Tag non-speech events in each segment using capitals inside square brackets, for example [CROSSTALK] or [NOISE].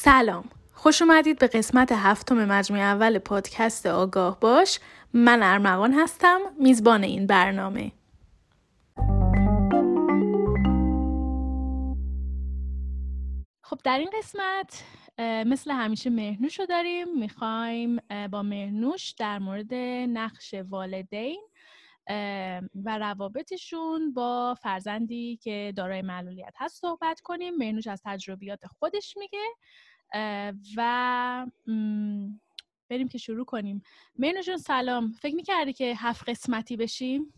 سلام. خوش اومدید به قسمت هفتم مجموعه اول پادکست آگاه باش. من ارمغان هستم. میزبان این برنامه. خب در این قسمت مثل همیشه مهنوش رو داریم. می‌خوایم با مهنوش در مورد نقش والدین و روابطشون با فرزندی که دارای معلولیت هست صحبت کنیم. مهنوش از تجربیات خودش میگه. و بریم که شروع کنیم. مهنوش سلام. فکر می‌کردی که هفت قسمتی بشیم؟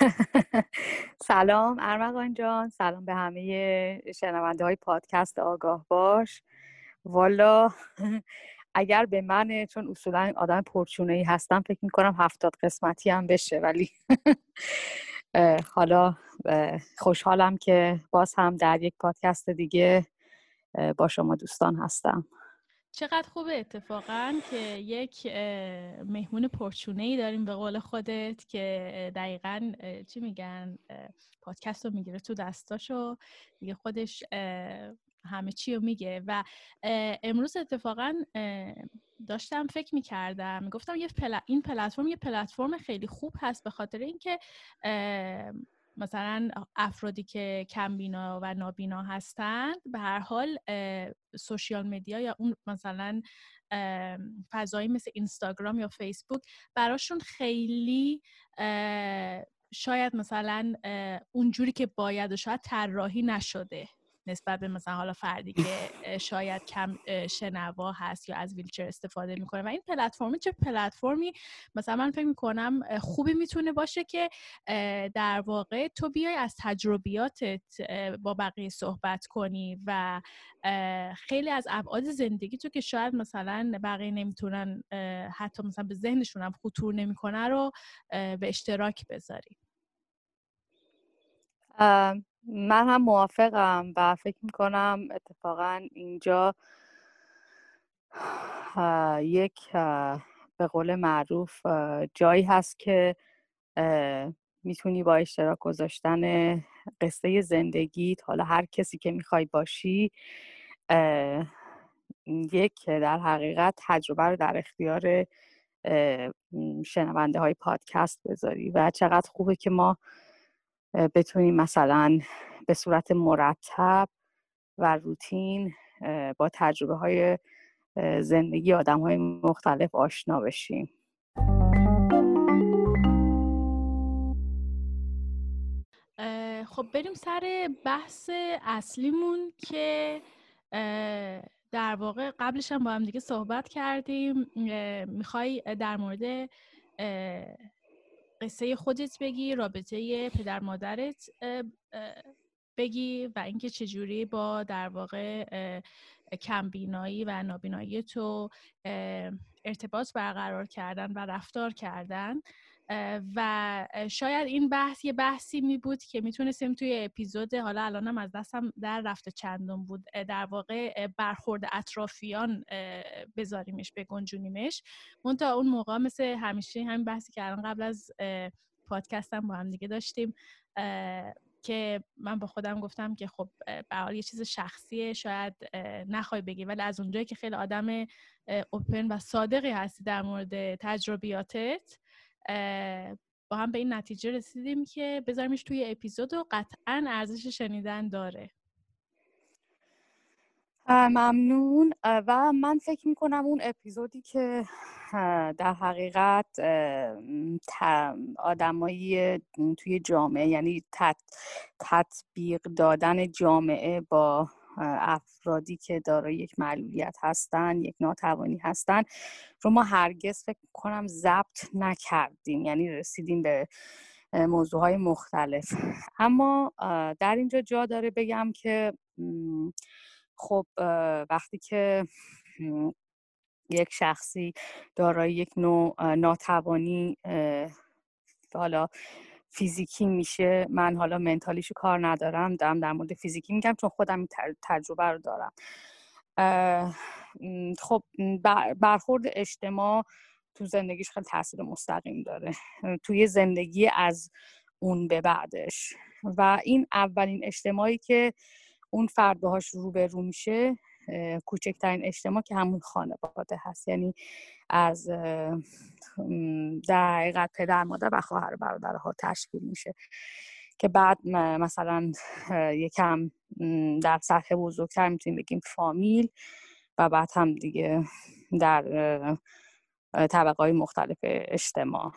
[LAUGHS] سلام ارمغان جان. سلام به همه شنونده های پادکست آگاه باش. والا اگر به من چون اصولا آدم پرچونه ای هستم فکر می‌کنم هفتاد قسمتی هم بشه ولی [LAUGHS] حالا خوشحالم که باز هم در یک پادکست دیگه با شما دوستان هستم. چقدر خوبه اتفاقا که یک مهمون پرچونه ای داریم به قول خودت که دقیقا چی میگن پادکست رو می‌گیره تو دستاشو. دیگه خودش همه چی رو میگه. و امروز اتفاقا داشتم فکر می‌کردم می‌گفتم یه این پلتفرم یه پلتفرم خیلی خوب هست به خاطر اینکه مثلا افرادی که کمبینا و نابینا هستند به هر حال سوشیال مدیا یا اون مثلا فضایی مثل اینستاگرام یا فیسبوک براشون خیلی شاید مثلا اونجوری که باید و شاید طراحی نشده. نسبت به مثلا حالا فردی که شاید کم شنوا هست یا از ویلچر استفاده می‌کنه و این پلتفرمی چه پلتفرمی مثلا من فکر می‌کنم خوبی می‌تونه باشه که در واقع تو بیای از تجربیاتت با بقیه صحبت کنی و خیلی از ابعاد زندگی تو که شاید مثلا بقیه نمی‌تونن حتی مثلا به ذهنشون هم خطور نمی‌کنه رو به اشتراک بذاری. من هم موافقم و فکر می‌کنم اتفاقا اینجا یک به قول معروف جایی هست که می‌تونی با اشتراک گذاشتن قصه زندگیت حالا هر کسی که می‌خوای باشی یک در حقیقت تجربه رو در اختیار شنونده های پادکست بذاری و چقدر خوبه که ما بتونیم مثلا به صورت مرتب و روتین با تجربه های زندگی آدم های مختلف آشنا بشیم. خب بریم سر بحث اصلیمون که در واقع قبلش هم با هم دیگه صحبت کردیم. می‌خوای در مورد قصه خودت بگی رابطه پدر مادرت بگی و اینکه چجوری با در واقع کمبینایی و نابینایی تو ارتباط برقرار کردن و رفتار کردن. و شاید این بحث یه بحثی می بود که می‌تونستیم توی اپیزود حالا الانم از دستم در رفته چندم بود در واقع برخورد اطرافیان بذاریمش بگنجونیمش. تا اون موقع مثل همیشه همین بحثی که الان قبل از پادکستم با هم دیگه داشتیم که من با خودم گفتم که خب به یه چیز شخصیه شاید نخوای بگی. ولی از اونجایی که خیلی آدم اوپن و صادقی هستی در مورد تجربیاتت با هم به این نتیجه رسیدیم که بذاریمش توی اپیزود و قطعا ارزش شنیدن داره. ممنون. و من فکر می‌کنم اون اپیزودی که در حقیقت آدمایی توی جامعه یعنی تطبیق دادن جامعه با افرادی که دارای یک معلولیت هستن یک ناتوانی هستن رو ما هرگز فکر کنم ضبط نکردیم یعنی رسیدیم به موضوع های مختلف. اما در اینجا جا داره بگم که خب وقتی که یک شخصی دارای یک نوع ناتوانی حالا فیزیکی میشه من حالا منتالیشو کار ندارم دارم در مورد فیزیکی میگم چون خودم تجربه رو دارم. خب برخورد اجتماع تو زندگیش خیلی تاثیر مستقیم داره. توی زندگی از اون به بعدش. و این اولین اجتماعی که اون فرد باهاش رو به رو میشه کوچکترین اجتماع که همون خانواده هست. یعنی از در حقیقت پدر مادر و خواهر برادرها تشکیل میشه که بعد مثلا یکم در سطح بزرگتر می‌تونیم بگیم فامیل و بعد هم دیگه در طبقه های مختلف اجتماع.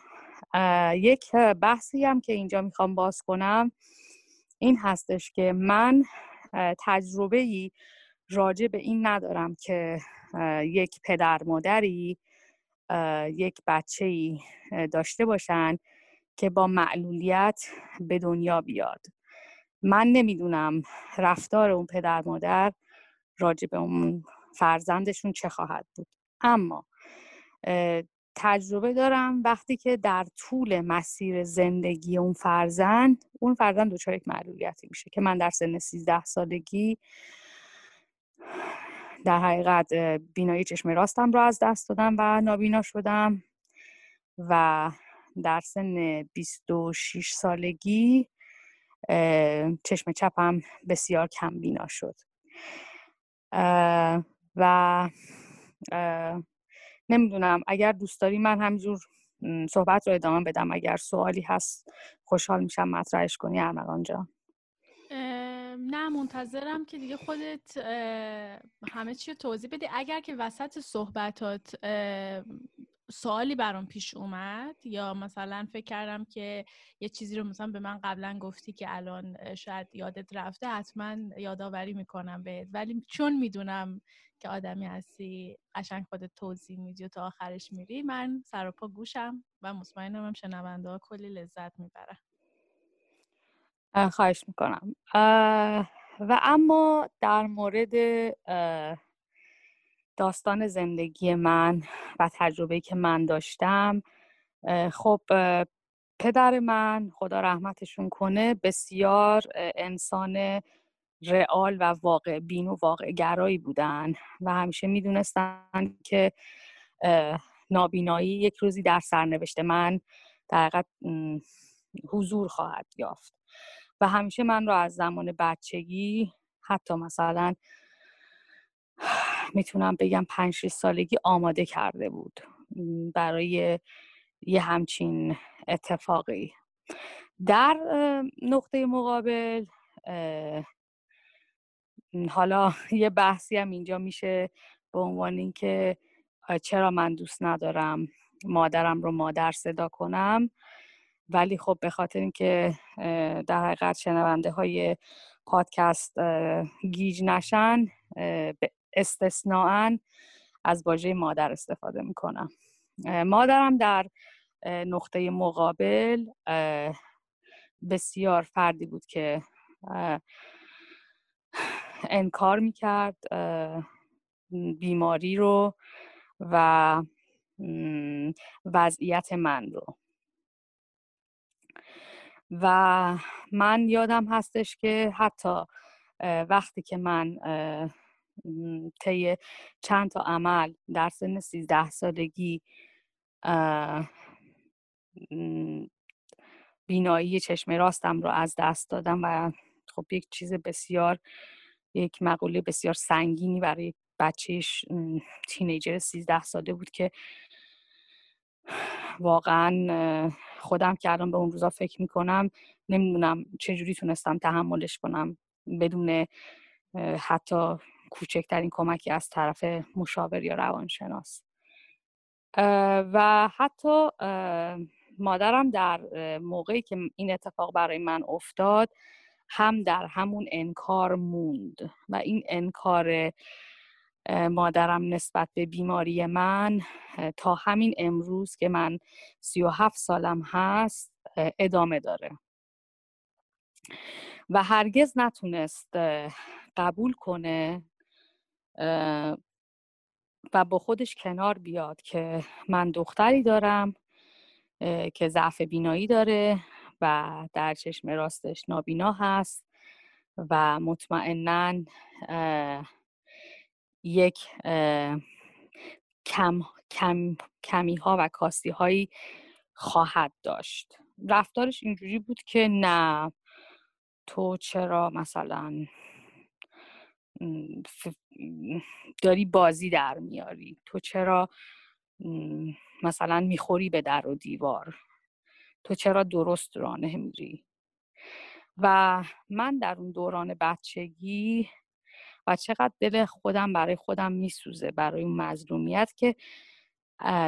یک بحثی هم که اینجا می‌خوام باز کنم این هستش که من تجربه ای راجع به این ندارم که یک پدر مادری یک بچه ای داشته باشن که با معلولیت به دنیا بیاد. من نمی‌دونم رفتار اون پدر مادر راجع به اون فرزندشون چه خواهد بود. اما تجربه دارم وقتی که در طول مسیر زندگی اون فرزند اون فرزند دچار یک معلولیتی میشه که من در سن 13 سالگی در حقیقت بینایی چشم راستم رو از دست دادم و نابینا شدم و در سن 26 سالگی چشم چپم بسیار کم بینا شد. و نمی‌دونم اگر دوست داری من همینجور صحبت رو ادامه بدم اگر سوالی هست خوشحال میشم مطرحش کنی ارمغان جان. نه منتظرم که دیگه خودت همه چی رو توضیح بدی. اگر که وسط صحبتات سوالی برام پیش اومد یا مثلا فکر کردم که یه چیزی رو مثلا به من قبلا گفتی که الان شاید یادت رفته حتما یادآوری می‌کنم بهت. ولی چون می‌دونم که آدمی هستی قشنگ خودت توضیح میدی و تا آخرش میری من سر و پا گوشم و مطمئنم هم شنونده ها کلی لذت می‌برن. خواهش می‌کنم. و اما در مورد داستان زندگی من و تجربه که من داشتم خب پدر من خدا رحمتشون کنه بسیار انسان رئال و واقع بین و واقع گرایی بودن و همیشه می‌دونستن که نابینایی یک روزی در سرنوشت من در حقیقت حضور خواهد یافت. و همیشه من رو از زمان بچگی حتی مثلا می‌تونم بگم پنج سالگی آماده کرده بود برای یه همچین اتفاقی. در نقطه مقابل حالا [LAUGHS] یه بحثی هم اینجا میشه به عنوان اینکه چرا من دوست ندارم مادرم رو مادر صدا کنم. ولی خب به خاطر اینکه در حقیقت شنونده های پادکست گیج نشن استثناعا از واژه مادر استفاده می‌کنم. مادرم در نقطه مقابل بسیار فردی بود که انکار می‌کرد بیماری رو و وضعیت من رو. و من یادم هستش که حتی وقتی که من طی چند تا عمل در سن سیزده سالگی بینایی چشم راستم رو از دست دادم و خب یک چیز بسیار یک مقوله بسیار سنگینی برای بچهش تینیجر سیزده ساله بود که واقعا خودم که الان به اون روزا فکر می‌کنم نمی‌دونم چجوری تونستم تحملش کنم بدون حتی کوچکترین کمکی از طرف مشاور یا روانشناس. و حتی مادرم در موقعی که این اتفاق برای من افتاد هم در همون انکار موند و این انکار مادرم نسبت به بیماری من تا همین امروز که من سی و هفت سالم هست ادامه داره. و هرگز نتونست قبول کنه و با خودش کنار بیاد که من دختری دارم که ضعف بینایی داره و در چشم راستش نابینا هست و مطمئنا یک کم, کم، کمی ها و کاستی هایی خواهد داشت. رفتارش اینجوری بود که نه تو چرا مثلا داری بازی در میاری؟ تو چرا مثلا می‌خوری به در و دیوار؟ تو چرا درست راه نمیری و من در اون دوران بچگی و چقدر دل خودم برای خودم میسوزه برای اون مظلومیت که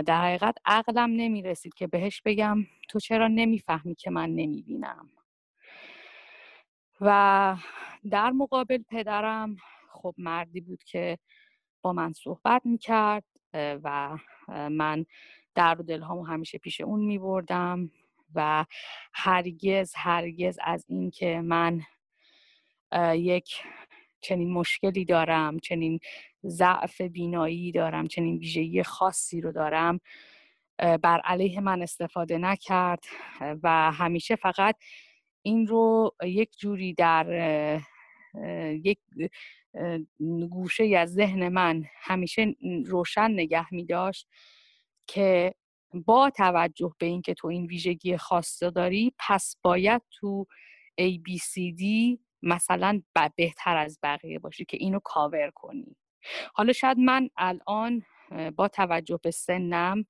در حقیقت عقلم نمی‌رسید که بهش بگم تو چرا نمی‌فهمی که من نمی‌بینم. و در مقابل پدرم خب مردی بود که با من صحبت می‌کرد و من در و دلهامو همیشه پیش اون میبردم و هرگز هرگز از اینکه من یک چنین مشکلی دارم چنین ضعف بینایی دارم چنین ویژگی خاصی رو دارم بر علیه من استفاده نکرد. و همیشه فقط این رو یک جوری در یک گوشه از ذهن من همیشه روشن نگه می داشت که با توجه به اینکه تو این ویژگی خاص داری پس باید تو ABCD مثلا بهتر از بقیه باشی که اینو کاور کنی. حالا شاید من الان با توجه به سنم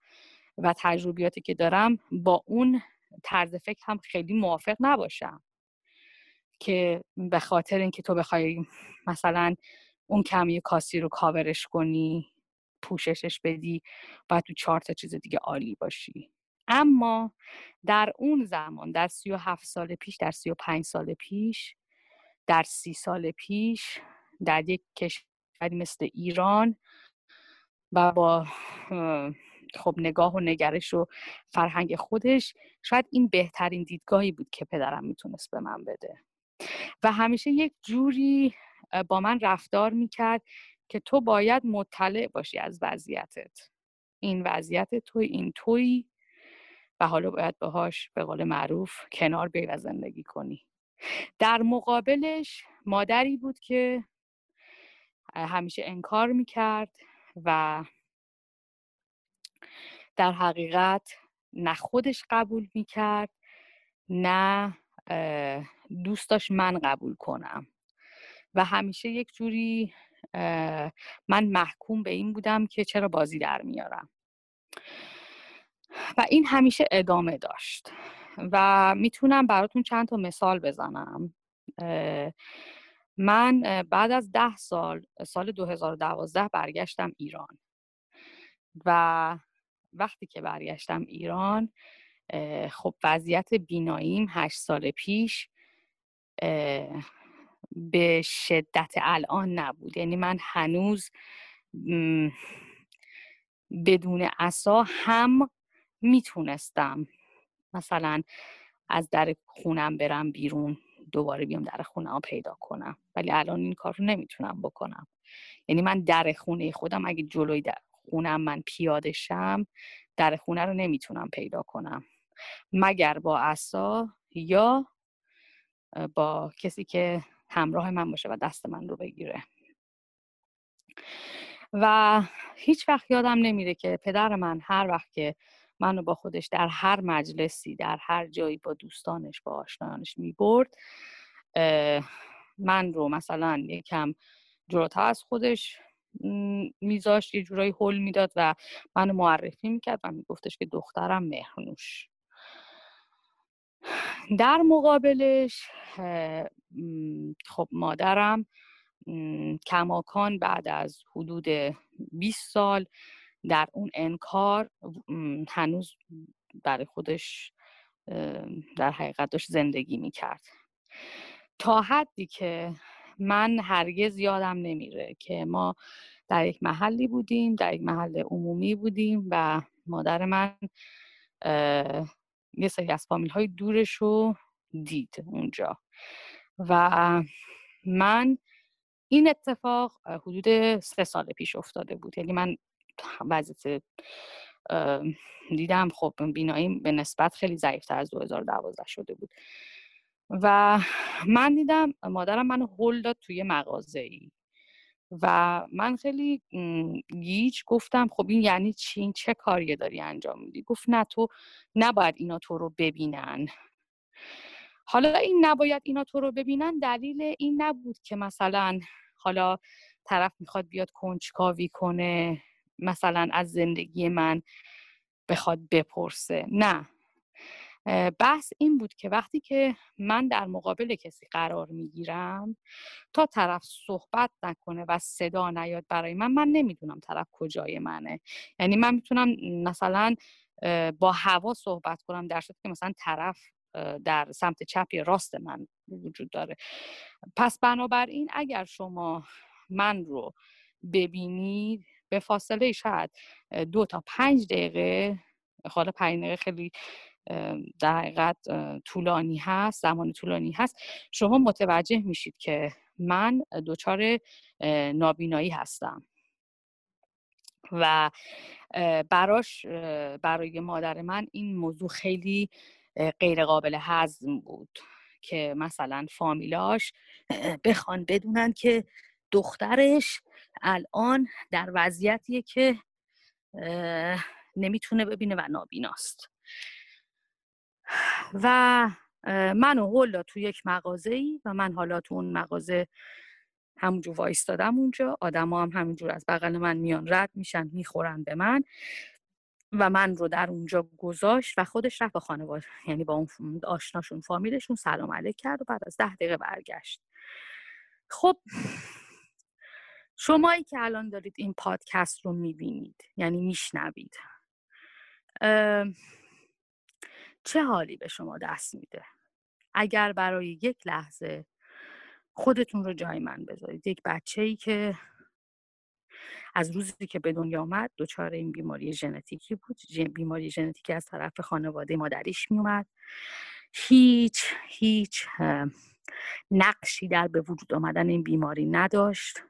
و تجربیاتی که دارم با اون طرز فکر هم خیلی موافق نباشم که به خاطر اینکه تو بخوای مثلا اون کمی کاسی رو کاورش کنی پوششش بدی باید تو چهار تا چیز دیگه عالی باشی. اما در اون زمان در سی و هفت سال پیش در سی و پنج سال پیش در سی سال پیش در یک کشوری مثل ایران و با خب نگاه و نگرش و فرهنگ خودش شاید این بهترین دیدگاهی بود که پدرم می‌تونست به من بده. و همیشه یک جوری با من رفتار می‌کرد که تو باید مطلع باشی از وضعیتت. این وضعیت توی این توی و حالا باید باهاش به قول معروف کنار بیای و زندگی کنی. در مقابلش مادری بود که همیشه انکار می‌کرد و در حقیقت نه خودش قبول می‌کرد نه دوست من قبول کنم. و همیشه یک جوری من محکوم به این بودم که چرا بازی در میارم. و این همیشه ادامه داشت. و می‌تونم براتون چند تا مثال بزنم. من بعد از ده سال سال 2012 برگشتم ایران. و وقتی که برگشتم ایران خب وضعیت بیناییم هشت سال پیش به شدت الان نبود. یعنی من هنوز بدون عصا هم می‌تونستم مثلا از در خونم برم بیرون دوباره بیام در خونه ها پیدا کنم. ولی الان این کار رو نمی‌تونم بکنم. یعنی من در خونه خودم اگه جلوی در خونم من پیاده شم در خونه رو نمی‌تونم پیدا کنم. مگر با عصا یا با کسی که همراه من باشه و دست من رو بگیره. و هیچ وقت یادم نمیره که پدر من هر وقت که منو با خودش در هر مجلسی در هر جایی با دوستانش با آشنایانش می‌برد. من رو مثلا یکم جلوتر از خودش میذاشت یه جورایی حل می‌داد و منو معرفی می‌کرد و میگفتش که دخترم مهرنوش. در مقابلش خب مادرم کماکان بعد از حدود 20 سال در اون انکار هنوز برای خودش در حقیقت داشت زندگی می‌کرد. تا حدی که من هرگز یادم نمیره که ما در یک محلی بودیم در یک محل عمومی بودیم و مادر من یه سری از فامیل های دورش رو دید اونجا. و من این اتفاق حدود سه سال پیش افتاده بود. یعنی من وضعیت دیدم خب بینایی به نسبت خیلی ضعیفتر از 2012 شده بود. و من دیدم مادرم منو هل داد توی مغازه ای و من خیلی گیج گفتم خب این یعنی چی؟ چه کاریه داری انجام میدی؟ گفت نه تو نباید اینا تو رو ببینن. حالا این نباید اینا تو رو ببینن دلیل این نبود که مثلا حالا طرف می‌خواد بیاد کنجکاوی کنه. مثلا از زندگی من بخواد بپرسه. نه. بحث این بود که وقتی که من در مقابل کسی قرار می‌گیرم تا طرف صحبت نکنه و صدا نیاد برای من من نمی‌دونم طرف کجای منه. یعنی من می‌تونم مثلا با هوا صحبت کنم در صورتی که مثلا طرف در سمت چپ یا راست من وجود داره. پس بنابراین اگر شما من رو ببینید به فاصله شاید دو تا پنج دقیقه حالا پنج دقیقه خیلی در طولانی هست زمان طولانی هست. شما متوجه میشید که من دچار نابینایی هستم. و براش برای مادر من این موضوع خیلی غیر قابل هضم بود که مثلا فامیلاش بخوان بدونن که دخترش الان در وضعیتیه که نمی‌تونه ببینه و نابیناست. و من و هولا تو یک مغازه ای و من حالا تو اون مغازه همونجور وایستادم اونجا. آدما هم همینجور از بغل من میان رد میشن می‌خورن به من و من رو در اونجا گذاشت و خودش رفت به خانواده یعنی با اون آشناشون فامیلشون سلام علیک کرد و بعد از ده دقیقه برگشت. خب شمایی که الان دارید این پادکست رو می‌بینید یعنی میشنوید. چه حالی به شما دست میده؟ اگر برای یک لحظه خودتون رو جای من بذارید. یک بچه ای که از روزی که به دنیا آمد دچار این بیماری ژنتیکی بود. بیماری ژنتیکی از طرف خانواده مادریش میومد هیچ هیچ نقشی در به وجود آمدن این بیماری نداشت.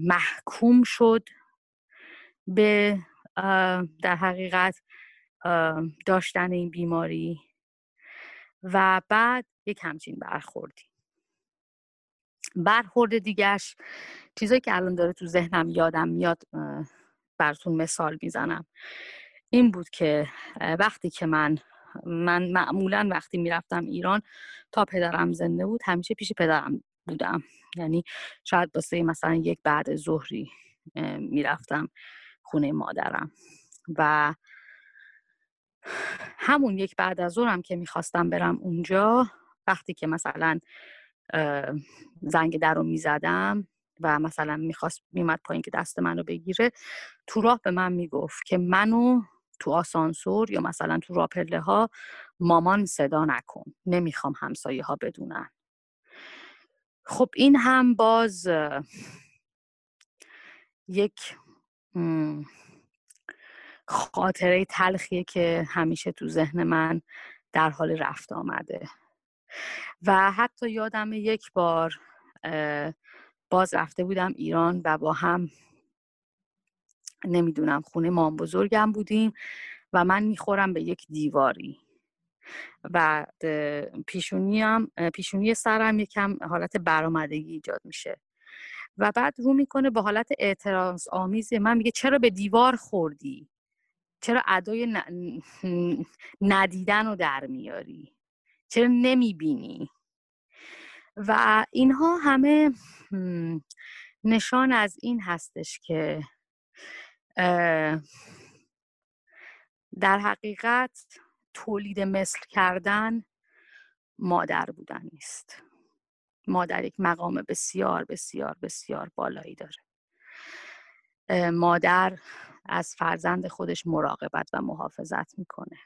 محکوم شد به در حقیقت داشتن این بیماری و بعد یک همچین برخوردی. برخورد دیگرش چیزایی که الان داره تو ذهنم یادم میاد براتون مثال می‌زنم. این بود که وقتی که من من معمولا وقتی می‌رفتم ایران تا پدرم زنده بود همیشه پیش پدرم بودم. یعنی شاید باسه مثلا یک بعد ظهری می‌رفتم خونه مادرم و همون یک بعد از ظهرم که می‌خواستم برم اونجا وقتی که مثلا زنگ در رو می‌زدم و مثلا می‌خواست میمد پایین که دست منو بگیره تو راه به من می‌گفت که منو تو آسانسور یا مثلا تو راپله ها مامان صدا نکن. نمی‌خوام همسایه ها بدونن. خب این هم باز یک خاطره تلخیه که همیشه تو ذهن من در حال رفت آمده. و حتی یادم یک بار باز رفته بودم ایران و با هم نمی‌دونم خونه مام بزرگم بودیم و من می‌خورم به یک دیواری. و پیشونی, پیشونی سرم یکم حالت برآمدگی ایجاد میشه. و بعد رو می‌کنه به حالت اعتراض آمیز من میگه چرا به دیوار خوردی؟ چرا ادای ندیدن رو در میاری؟ چرا نمی‌بینی؟ و اینها همه نشان از این هستش که در حقیقت تولید مثل کردن مادر بودن نیست. مادر یک مقام بسیار بسیار بسیار بالایی داره. مادر از فرزند خودش مراقبت و محافظت می‌کنه.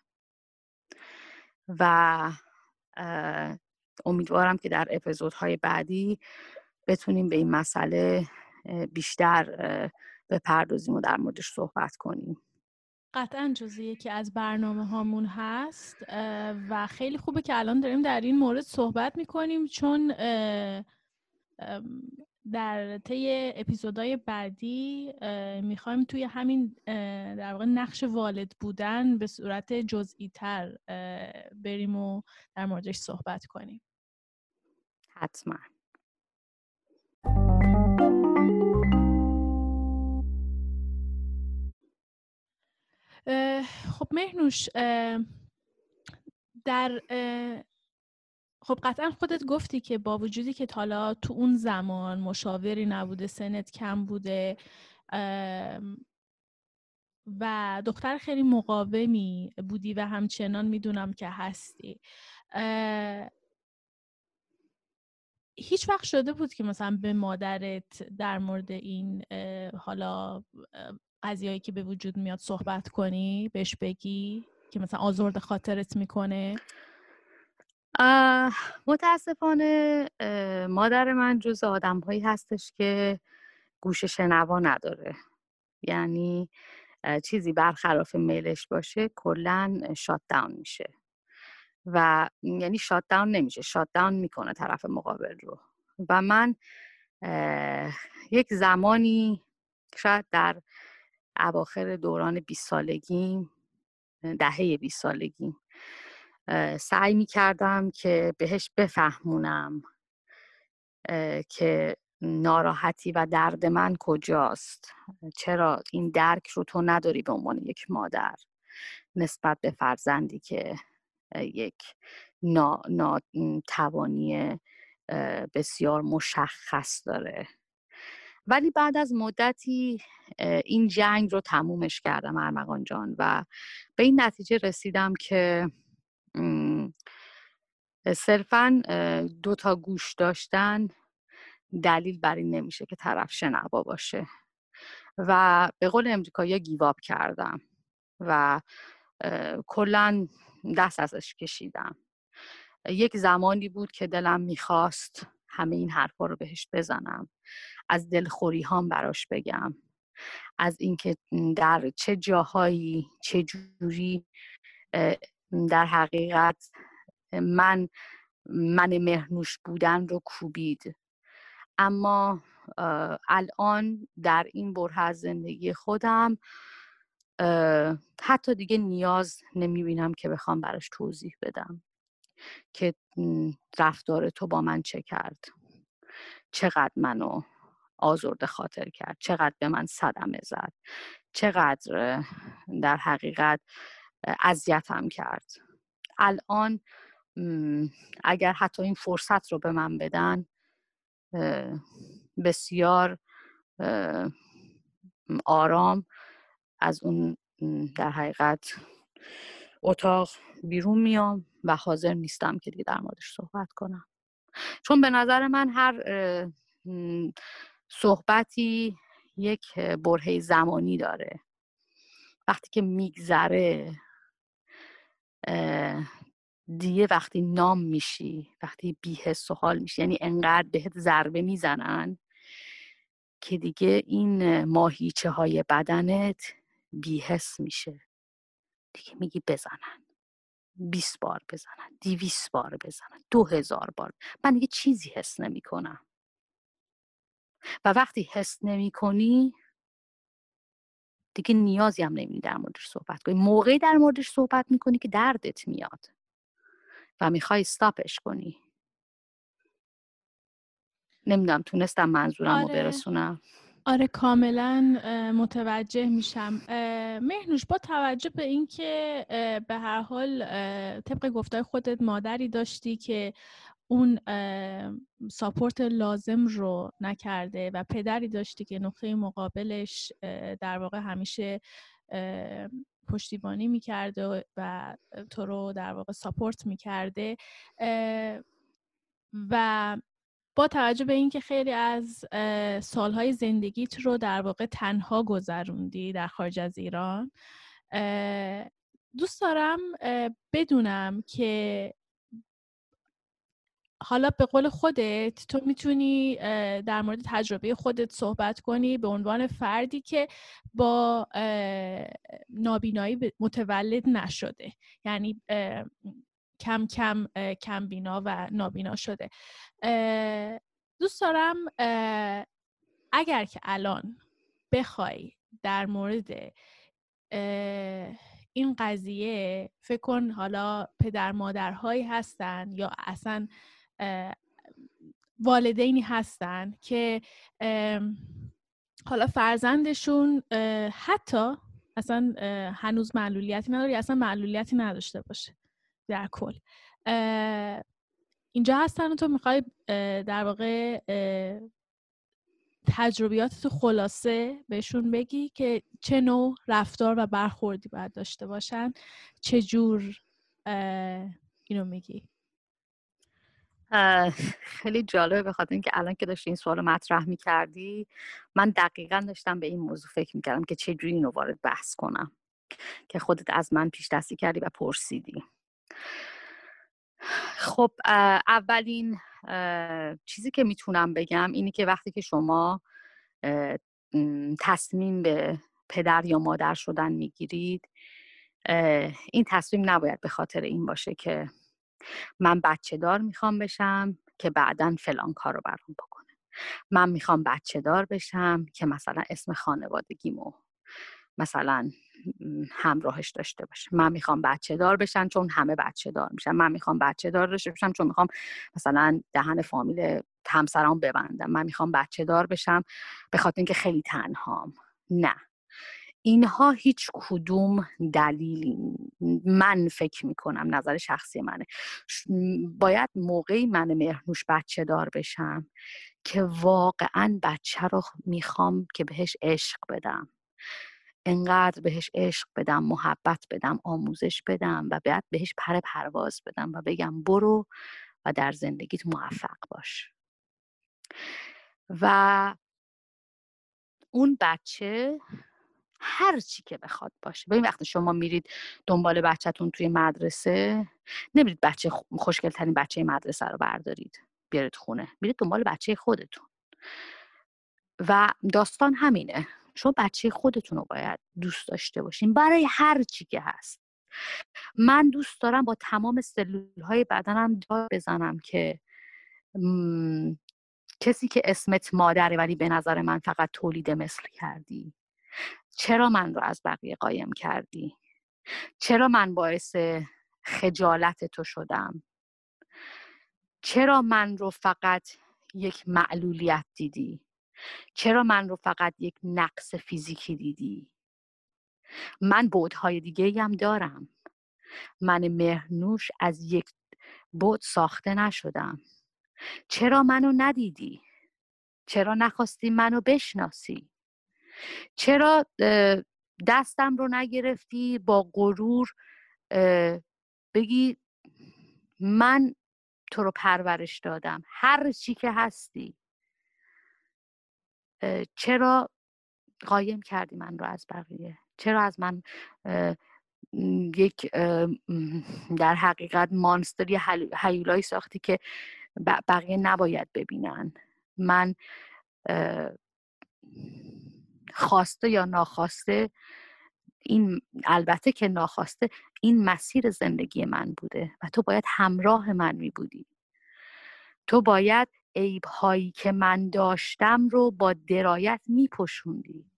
و امیدوارم که در اپیزودهای بعدی بتونیم به این مسئله بیشتر بپردازیم و در موردش صحبت کنیم. قطعا جزی یکی از برنامه هامون هست و خیلی خوبه که الان داریم در این مورد صحبت می‌کنیم چون در طی اپیزودهای بعدی می‌خوایم توی همین در واقع نقش والد بودن به صورت جزئی تر بریم و در موردش صحبت کنیم. حتما. خب مهنوش در خب قطعا خودت گفتی که با وجودی که حالا تو اون زمان مشاوری نبوده سنت کم بوده و دختر خیلی مقاومی بودی و همچنان می‌دونم که هستی هیچ وقت شده بود که مثلا به مادرت در مورد این حالا قضیهایی که به وجود میاد صحبت کنی بهش بگی که مثلا آزرد خاطرت می‌کنه؟ متاسفانه مادر من جز آدم هایی هستش که گوش شنوا نداره. یعنی چیزی برخلاف میلش باشه کلا شات داون میشه. و یعنی شات داون نمیشه شات داون می‌کنه طرف مقابل رو. و من یک زمانی شاید در اواخر دوران 20 سالگیم دهه 20 سالگیم سعی می کردم که بهش بفهمونم که ناراحتی و درد من کجاست. چرا این درک رو تو نداری به عنوان یک مادر نسبت به فرزندی که یک ناتوانی بسیار مشخص داره. ولی بعد از مدتی این جنگ رو تمومش کردم ارمغان جان و به این نتیجه رسیدم که صرفا دو تا گوش داشتن دلیل بر این نمیشه که طرف شنوا باشه و به قول امریکایی گیواب کردم و کلا دست ازش کشیدم. یک زمانی بود که دلم می‌خواست همه این حرفا رو بهش بزنم. از دلخوری هام براش بگم. از اینکه در چه جاهایی چه جوری در حقیقت من من مهنوش بودن رو کوبید. اما الان در این بره از زندگی خودم حتی دیگه نیاز نمی‌بینم که بخوام براش توضیح بدم که رفتار تو با من چه کرد. چقدر منو آزرده خاطر کرد. چقدر به من صدمه زد. چقدر در حقیقت اذیتم کرد. الان اگر حتی این فرصت رو به من بدن بسیار آرام از اون در حقیقت اتاق بیرون میام و حاضر نیستم که دیگه در موردش صحبت کنم. چون به نظر من هر صحبتی یک برهه زمانی داره. وقتی که میگذره دیگه وقتی نام میشی وقتی بیحس و حال میشی یعنی انقدر بهت ضربه می‌زنن که دیگه این ماهیچه های بدنت بیحس میشه. دیگه میگی بزنن. 20 بار بزنن. دیویس بار بزنن. دو هزار بار. من دیگه چیزی حس نمی کنم و وقتی حس نمی کنی دیگه نیازی هم نمیدی در موردش صحبت کنی. موقعی در موردش صحبت می‌کنی که دردت میاد و می‌خوای استاپش کنی. نمی‌دونم تونستم منظورم رو آره. برسونم. آره کاملا متوجه میشم. مهنوش با توجه به اینکه به هر حال طبق گفتای خودت مادری داشتی که اون ساپورت لازم رو نکرده و پدری داشتی که نقطه مقابلش در واقع همیشه پشتیبانی می‌کرده و تو رو در واقع ساپورت می‌کرده و با توجه به اینکه خیلی از سالهای زندگیت رو در واقع تنها گذروندی در خارج از ایران دوست دارم بدونم که حالا به قول خودت تو می‌تونی در مورد تجربه خودت صحبت کنی به عنوان فردی که با نابینایی متولد نشده. یعنی کم کم کم بینا و نابینا شده. دوست دارم اگر که الان بخوای در مورد این قضیه فکر کن حالا پدر مادرهایی هستن یا اصلا والدینی هستن که حالا فرزندشون حتی اصلا هنوز معلولیتی نداره اصلا معلولیتی نداشته باشه در کل. اینجا هستن تو می‌خوای در واقع تجربیات تو خلاصه بهشون بگی که چه نوع رفتار و برخوردی باید داشته باشن چه جور اینو میگی؟ خیلی جالبه بخاطر اینکه الان که داشتی این سوال مطرح می‌کردی من دقیقا داشتم به این موضوع فکر می‌کردم که چجوری اینو وارد بحث کنم که خودت از من پیش دستی کردی و پرسیدی. خب اولین چیزی که می‌تونم بگم اینی که وقتی که شما تصمیم به پدر یا مادر شدن می‌گیرید این تصمیم نباید به خاطر این باشه که من بچه دار می‌خوام بشم که بعدا فلان کار رو برام بکنه. من می‌خوام بچه دار بشم که مثلا اسم خانوادگیمو مثلا همراهش داشته باشه. من می‌خوام بچه دار بشن چون همه بچه دار میشن. من می‌خوام بچه دار داشته باشم چون می‌خوام مثلا دهن فامیل همسرام ببندم. من می‌خوام بچه دار بشم به خاطر اینکه خیلی تنهام. نه. اینها هیچ کدوم دلیلی من فکر می‌کنم نظر شخصی منه. باید موقعی من مهرنوش بچه دار بشم که واقعا بچه رو می‌خوام که بهش عشق بدم. انقدر بهش عشق بدم محبت بدم آموزش بدم و باید بهش پر پرواز بدم و بگم برو و در زندگیت موفق باش. و اون بچه هر چی که بخواد باشه. ببین وقتی شما میرید دنبال بچهتون توی مدرسه نمیرید بچه خوشگل ترین بچه مدرسه رو بردارید بیارید خونه. میرید دنبال بچه خودتون. و داستان همینه. شما بچه خودتون رو باید دوست داشته باشین برای هر چی که هست. من دوست دارم با تمام سلول های بدنم دار بزنم که کسی که اسمت مادره ولی به نظر من فقط تولید مثل کردی. چرا من رو از بقیه قایم کردی؟ چرا من باعث خجالت تو شدم؟ چرا من رو فقط یک معلولیت دیدی؟ چرا من رو فقط یک نقص فیزیکی دیدی؟ من بودهای دیگه هم دارم. من مهرنوش از یک بود ساخته نشدم. چرا منو ندیدی؟ چرا نخواستی منو بشناسی؟ چرا دستم رو نگرفتی با غرور؟ بگی من تو رو پرورش دادم هر چی که هستی. چرا قایم کردی من رو از بقیه؟ چرا از من یک در حقیقت مانستر حیولایی ساختی که بقیه نباید ببینن؟ من خواسته یا ناخواسته این البته که ناخواسته این مسیر زندگی من بوده و تو باید همراه من می بودی تو باید عیب هایی که من داشتم رو با درایت می پشوندی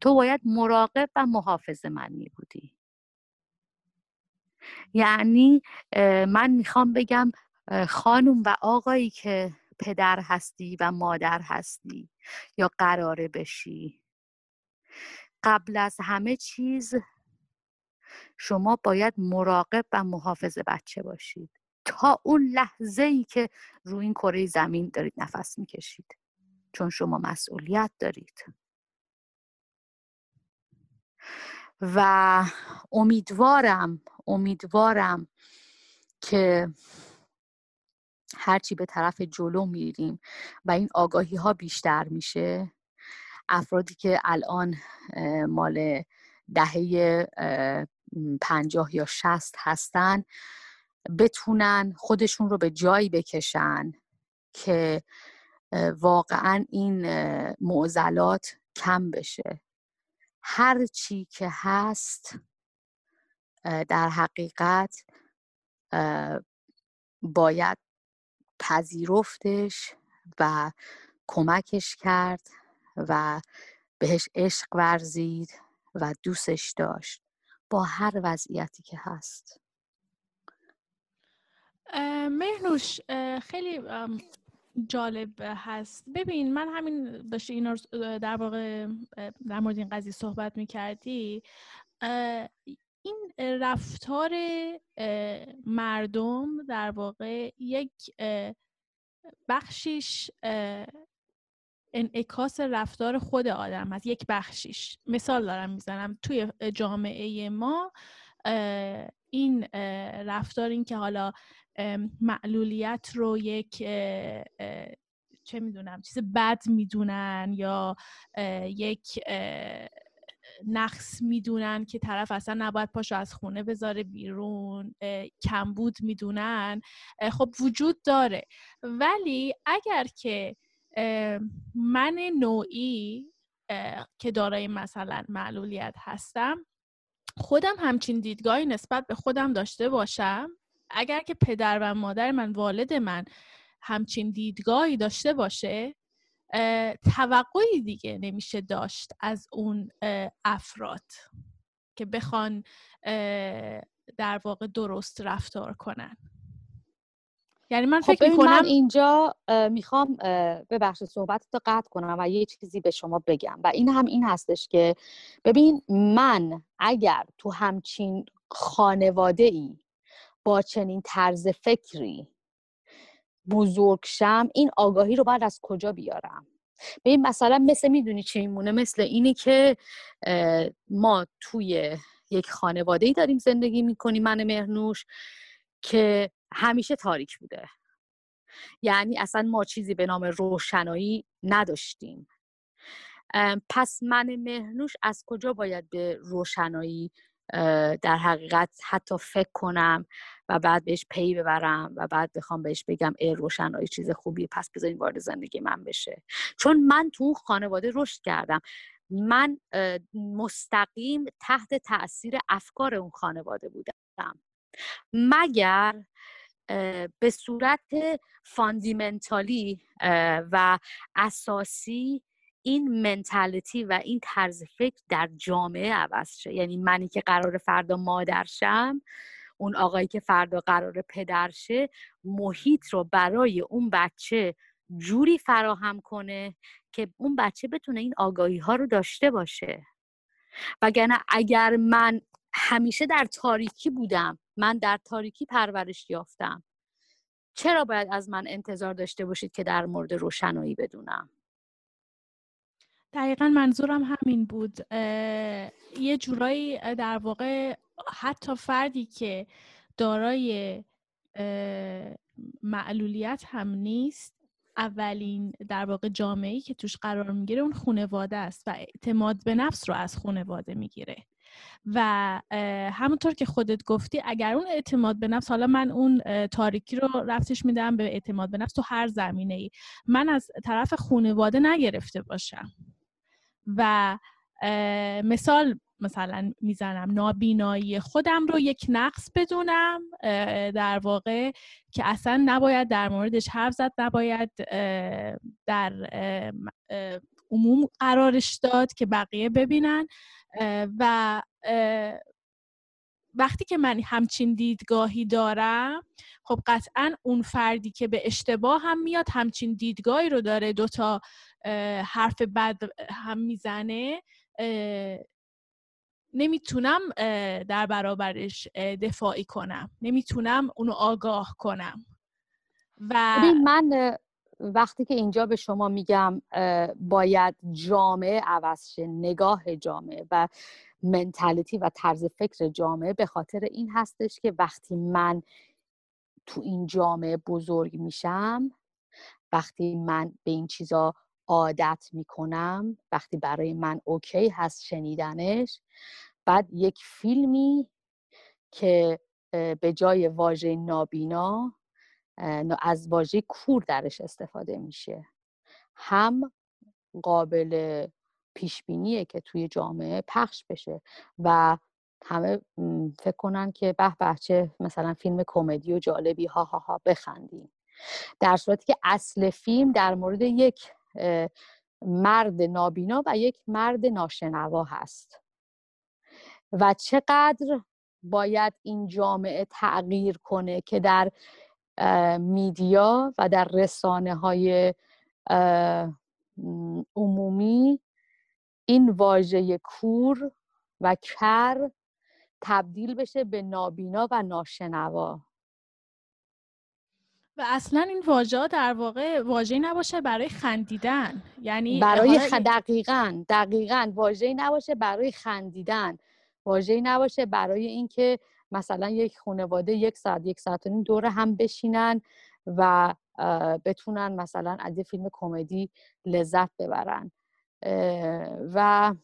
تو باید مراقب و محافظ من می بودی یعنی من می‌خوام بگم خانم و آقایی که پدر هستی و مادر هستی یا قراره بشی. قبل از همه چیز شما باید مراقب و محافظ بچه باشید. تا اون لحظه ای که روی این کره زمین دارید نفس می‌کشید. چون شما مسئولیت دارید. و امیدوارم امیدوارم که هرچی به طرف جلو میریم و این آگاهی ها بیشتر میشه. افرادی که الان مال دهه پنجاه یا شست هستن بتونن خودشون رو به جایی بکشن که واقعا این معضلات کم بشه. هر چی که هست در حقیقت باید پذیرفتش و کمکش کرد. و بهش عشق ورزید و دوستش داشت با هر وضعیتی که هست. مهنوش خیلی جالب هست. ببین من همین داشتی اینا در واقع در مورد این قضیه صحبت می‌کردی. این رفتار مردم در واقع یک بخشیش انعکاس رفتار خود آدم هست یک بخشیش. مثال دارم می‌زنم. توی جامعه ما این رفتار این که حالا معلولیت رو یک چه می‌دونم چیز بد می‌دونن یا یک نقص می‌دونن که طرف اصلا نباید پاشو از خونه بذاره بیرون کمبود می‌دونن. خب وجود داره. ولی اگر که من نوعی که دارای مثلا معلولیت هستم خودم همچین دیدگاهی نسبت به خودم داشته باشم. اگر که پدر و مادر من والد من همچین دیدگاهی داشته باشه توقعی دیگه نمیشه داشت از اون افراد که بخوان در واقع درست رفتار کنن. یعنی من خب فکر من اینجا می‌خوام ببخش صحبت رو قطع کنم و یه چیزی به شما بگم و این هم این هستش که ببین من اگر تو همچین خانواده ای با چنین طرز فکری بزرگشم این آگاهی رو باید از کجا بیارم؟ به این مثلا مثل می‌دونی چه میمونه؟ مثل اینی که ما توی یک خانواده ای داریم زندگی می‌کنیم من مهنوش که همیشه تاریک بوده. یعنی اصلا ما چیزی به نام روشنایی نداشتیم. پس من مهنوش از کجا باید به روشنایی در حقیقت حتی فکر کنم و بعد بهش پی ببرم و بعد بخوام بهش بگم ای روشنایی چیز خوبی پس بذارین وارد زندگی من بشه. چون من تو خانواده رشد کردم. من مستقیم تحت تاثیر افکار اون خانواده بودم. مگر به صورت fundamentally و اساسی این منتالیتی و این طرز فکر در جامعه عوض شه. یعنی منی که قرار فردا مادرشم اون آقایی که فردا قرار پدرشه محیط رو برای اون بچه جوری فراهم کنه که اون بچه بتونه این آگاهی ها رو داشته باشه. وگرنه اگر من همیشه در تاریکی بودم. من در تاریکی پرورش یافتم. چرا باید از من انتظار داشته باشید که در مورد روشنایی بدونم؟ دقیقا منظورم همین بود. یه جورایی در واقع حتی فردی که دارای معلولیت هم نیست اولین در واقع جامعه که توش قرار می‌گیره اون خانواده است و اعتماد به نفس رو از خانواده می‌گیره. و همونطور که خودت گفتی اگر اون اعتماد به نفس حالا من اون تاریکی رو رفتش میدم به اعتماد به نفس تو هر زمینه ای من از طرف خانواده نگرفته باشم. و مثال مثلا می‌زنم نابینایی خودم رو یک نقص بدونم در واقع که اصلا نباید در موردش حرف زد نباید در عموم قرارش داد که بقیه ببینن. و وقتی که من همچین دیدگاهی دارم خب قطعا اون فردی که به اشتباه هم میاد همچین دیدگاهی رو داره دوتا حرف بد هم می‌زنه نمی‌تونم در برابرش دفاعی کنم نمی‌تونم اونو آگاه کنم. و من وقتی که اینجا به شما میگم باید جامعه عوض شه نگاه جامعه و منتالیتی و طرز فکر جامعه به خاطر این هستش که وقتی من تو این جامعه بزرگ میشم وقتی من به این چیزا عادت می‌کنم وقتی برای من اوکی هست شنیدنش بعد یک فیلمی که به جای واژه نابینا از واژه کور درش استفاده میشه. هم قابل پیش بینیه که توی جامعه پخش بشه و همه فکر کنن که به بچه مثلا فیلم کمدی و جالبی ها ها ها بخندیم. در صورتی که اصل فیلم در مورد یک مرد نابینا و یک مرد ناشنوا هست. و چقدر باید این جامعه تغییر کنه که در میدیا و در رسانه های عمومی این واژه کور و کر تبدیل بشه به نابینا و ناشنوا. و اصلا این واژه در واقع واژه نباشه برای خندیدن. یعنی برای خ... دقیقا دقیقا واژه نباشه برای خندیدن. واژه نباشه برای اینکه مثلا یک خانواده یک ساعت یک ساعت و دور هم بشینن و بتونن مثلا از یه فیلم کمدی لذت ببرن. و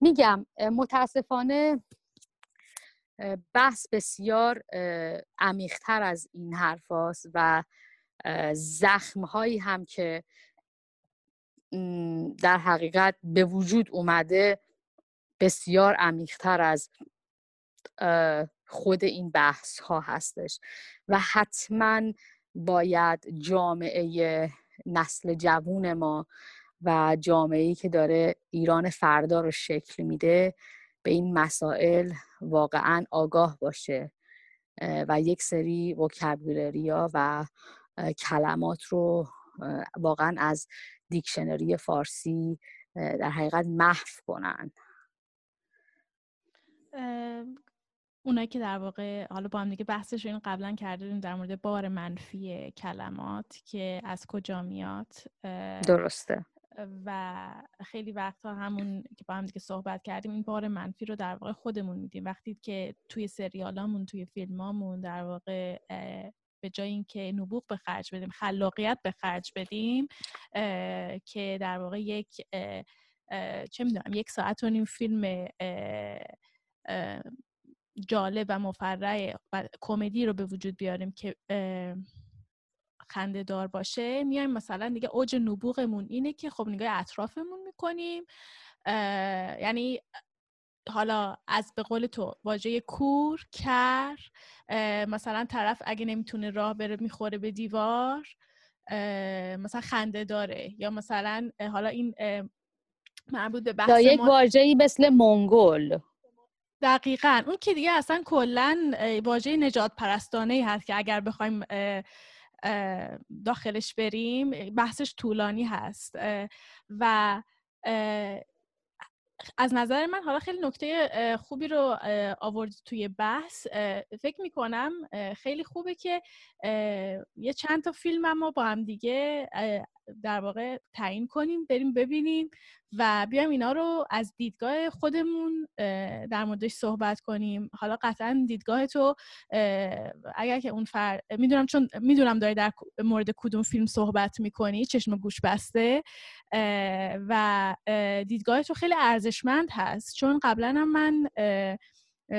میگم متاسفانه بحث بسیار عمیقتر از این حرف و زخم هایی هم که در حقیقت به وجود اومده بسیار عمیقتر از خود این بحث ها هستش و حتما باید جامعه نسل جوون ما و جامعه که داره ایران فردا رو شکل میده به این مسائل واقعا آگاه باشه و یک سری وکبولریا و کلمات رو واقعا از دیکشنری فارسی در حقیقت محو کنن. اونایی که در واقع حالا با هم دیگه بحثش رو قبلا کرده در مورد بار منفی کلمات که از کجا میاد درسته. و خیلی وقتها همون که با هم دیگه صحبت کردیم این بار منفی رو در واقع خودمون میدیم. وقتی که توی سریالامون توی فیلمامون در واقع به جای اینکه نبوغ به خرج بدیم خلاقیت به خرج بدیم که در واقع یک چه می‌دونم یک ساعت و نیم فیلم جالب و مفرع و کمدی رو به وجود بیاریم که خنده دار باشه میایم مثلا دیگه اوج نبوغمون اینه که خب نگاه اطرافمون می‌کنیم. یعنی حالا از به قول تو واژه کور کر مثلا طرف اگه نمی‌تونه راه بره می‌خوره به دیوار مثلا خنده داره یا مثلا حالا این مربوط به بحث یک واژه‌ای مثل منگل دقیقا. اون که دیگه اصلا کلا واژه نجات پرستانه هست که اگر بخوایم داخلش بریم بحثش طولانی هست. و از نظر من حالا خیلی نکته خوبی رو آورد توی بحث. فکر می‌کنم خیلی خوبه که یه چند تا فیلم ما با هم دیگه در واقع تعیین کنیم بریم ببینیم. و بیایم اینا رو از دیدگاه خودمون در موردش صحبت کنیم. حالا قطعا دیدگاه تو اگر که اون فر می‌دونم چون می‌دونم داری در مورد کدوم فیلم صحبت می‌کنی چشم گوش بسته و دیدگاه تو خیلی ارزشمند هست. چون قبلا هم من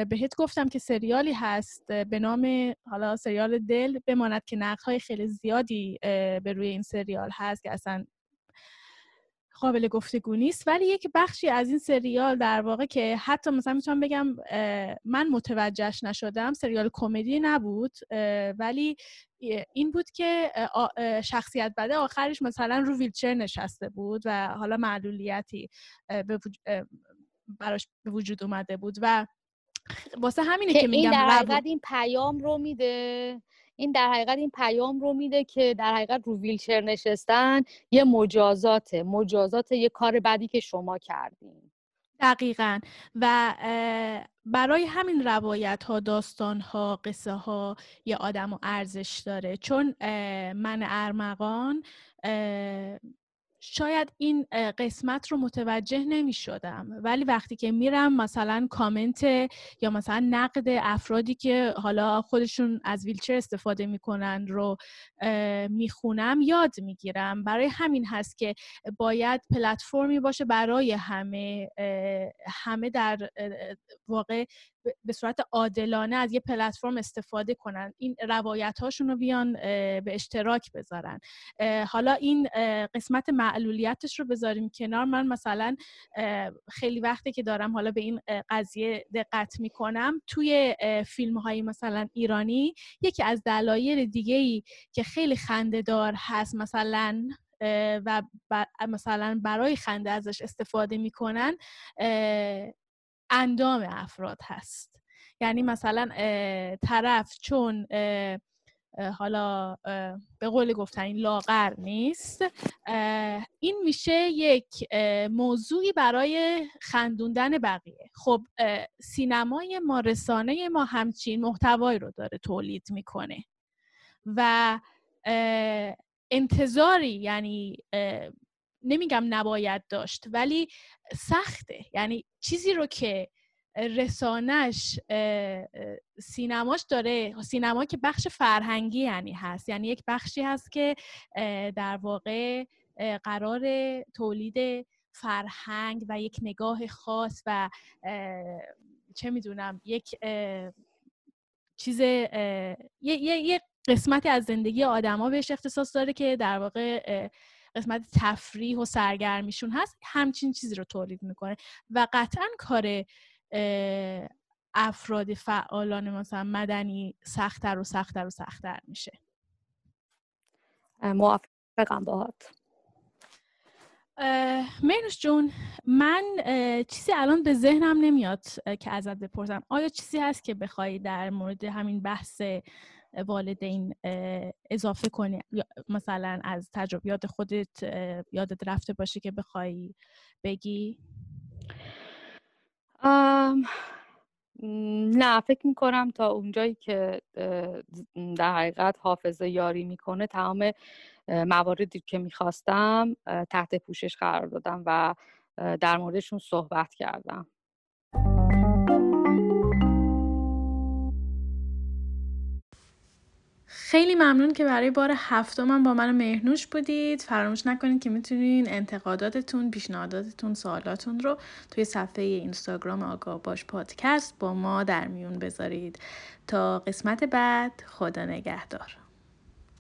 بهت گفتم که سریالی هست به نام حالا سریال دل بماند که نقدهای خیلی زیادی به روی این سریال هست که اصلا قابل گفتگو نیست ولی یک بخشی از این سریال در واقع که حتی مثلا می‌تونم بگم من متوجهش نشدم سریال کمدی نبود ولی این بود که شخصیت بده آخرش مثلا رو ویلچر نشسته بود و حالا معلولیتی براش به وجود اومده بود و واسه همینه که, میگم این در این پیام رو میده. این در حقیقت این پیام رو میده که در حقیقت رو ویلچر نشستن یه مجازاته. مجازات یه کار بدی که شما کردین. دقیقا. و برای همین روایت ها داستان ها قصه ها یه آدم ارزش داره. چون من ارمغان شاید این قسمت رو متوجه نمی شدم ولی وقتی که میرم مثلا کامنت یا مثلا نقد افرادی که حالا خودشون از ویلچر استفاده می‌کنن رو می‌خونم یاد می‌گیرم. برای همین هست که باید پلتفرمی باشه برای همه همه در واقع به صورت عادلانه از یه پلتفرم استفاده کنن. این روایت هاشون رو بیان به اشتراک بذارن. حالا این قسمت معلولیتش رو بذاریم کنار. من مثلا خیلی وقتی که دارم حالا به این قضیه دقت می‌کنم. توی فیلم های مثلا ایرانی یکی از دلایل دیگه ای که خیلی خنده دار هست مثلا و مثلا برای خنده ازش استفاده می‌کنن اندام افراد هست. یعنی مثلا طرف چون حالا به قول گفتن لاغر نیست این میشه یک موضوعی برای خندوندن بقیه. خب سینمای ما رسانه ما همچین محتوایی رو داره تولید می‌کنه و انتظاری یعنی نمیگم نباید داشت ولی سخته. یعنی چیزی رو که رسانش سینماش داره سینما که بخش فرهنگی یعنی هست. یعنی یک بخشی هست که در واقع قرار تولید فرهنگ و یک نگاه خاص و چه می‌دونم یک چیز یه قسمتی از زندگی آدما بهش اختصاص داره که در واقع قسمت تفریح و سرگرمیشون هست همچین چیزی رو تولید می‌کنه و قطعا کار افراد فعالان مثلا مدنی سختتر و سختتر و سختتر میشه. موافقم باهات. مینوش جون من چیزی الان به ذهنم نمیاد که ازت بپرسم. آیا چیزی هست که بخوای در مورد همین بحث والدین اضافه کنی. مثلا از تجربیات خودت یادت رفته باشه که بخوای بگی؟ نه فکر می‌کنم تا اونجایی که در حقیقت حافظه یاری می‌کنه تمام مواردی که می‌خواستم تحت پوشش قرار دادم و در موردشون صحبت کردم. خیلی ممنون که برای بار هفتم با من مهنوش بودید. فراموش نکنید که می‌تونین انتقاداتتون پیشنهاداتتون سوالاتون رو توی صفحه اینستاگرام آگاه باش پادکست با ما در میون بذارید. تا قسمت بعد خدا نگهدار.